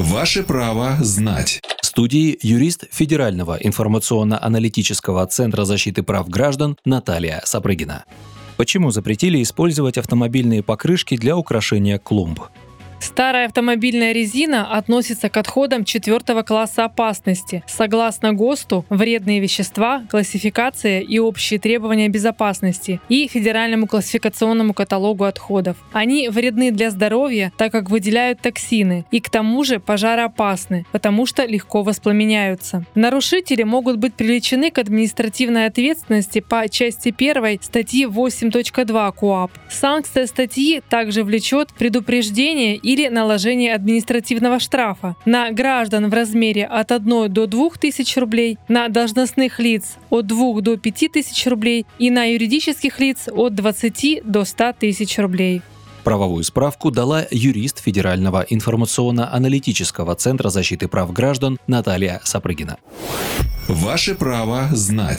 Ваше право знать. В студии юрист Федерального информационно-аналитического центра защиты прав граждан Наталья Сапрыгина. Почему запретили использовать автомобильные покрышки для украшения клумб? Старая автомобильная резина относится к отходам четвертого класса опасности. Согласно ГОСТу, вредные вещества, классификация и общие требования безопасности и Федеральному классификационному каталогу отходов. Они вредны для здоровья, так как выделяют токсины, и к тому же пожароопасны, потому что легко воспламеняются. Нарушители могут быть привлечены к административной ответственности по части 1 статьи 8.2 КОАП. Санкция статьи также влечет предупреждение и или наложение административного штрафа на граждан в размере от 1 до 2 тысяч рублей, на должностных лиц от 2 до 5 тысяч рублей и на юридических лиц от 20 до 100 тысяч рублей. Правовую справку дала юрист Федерального информационно-аналитического центра защиты прав граждан Наталья Сапрыгина. Ваше право знать.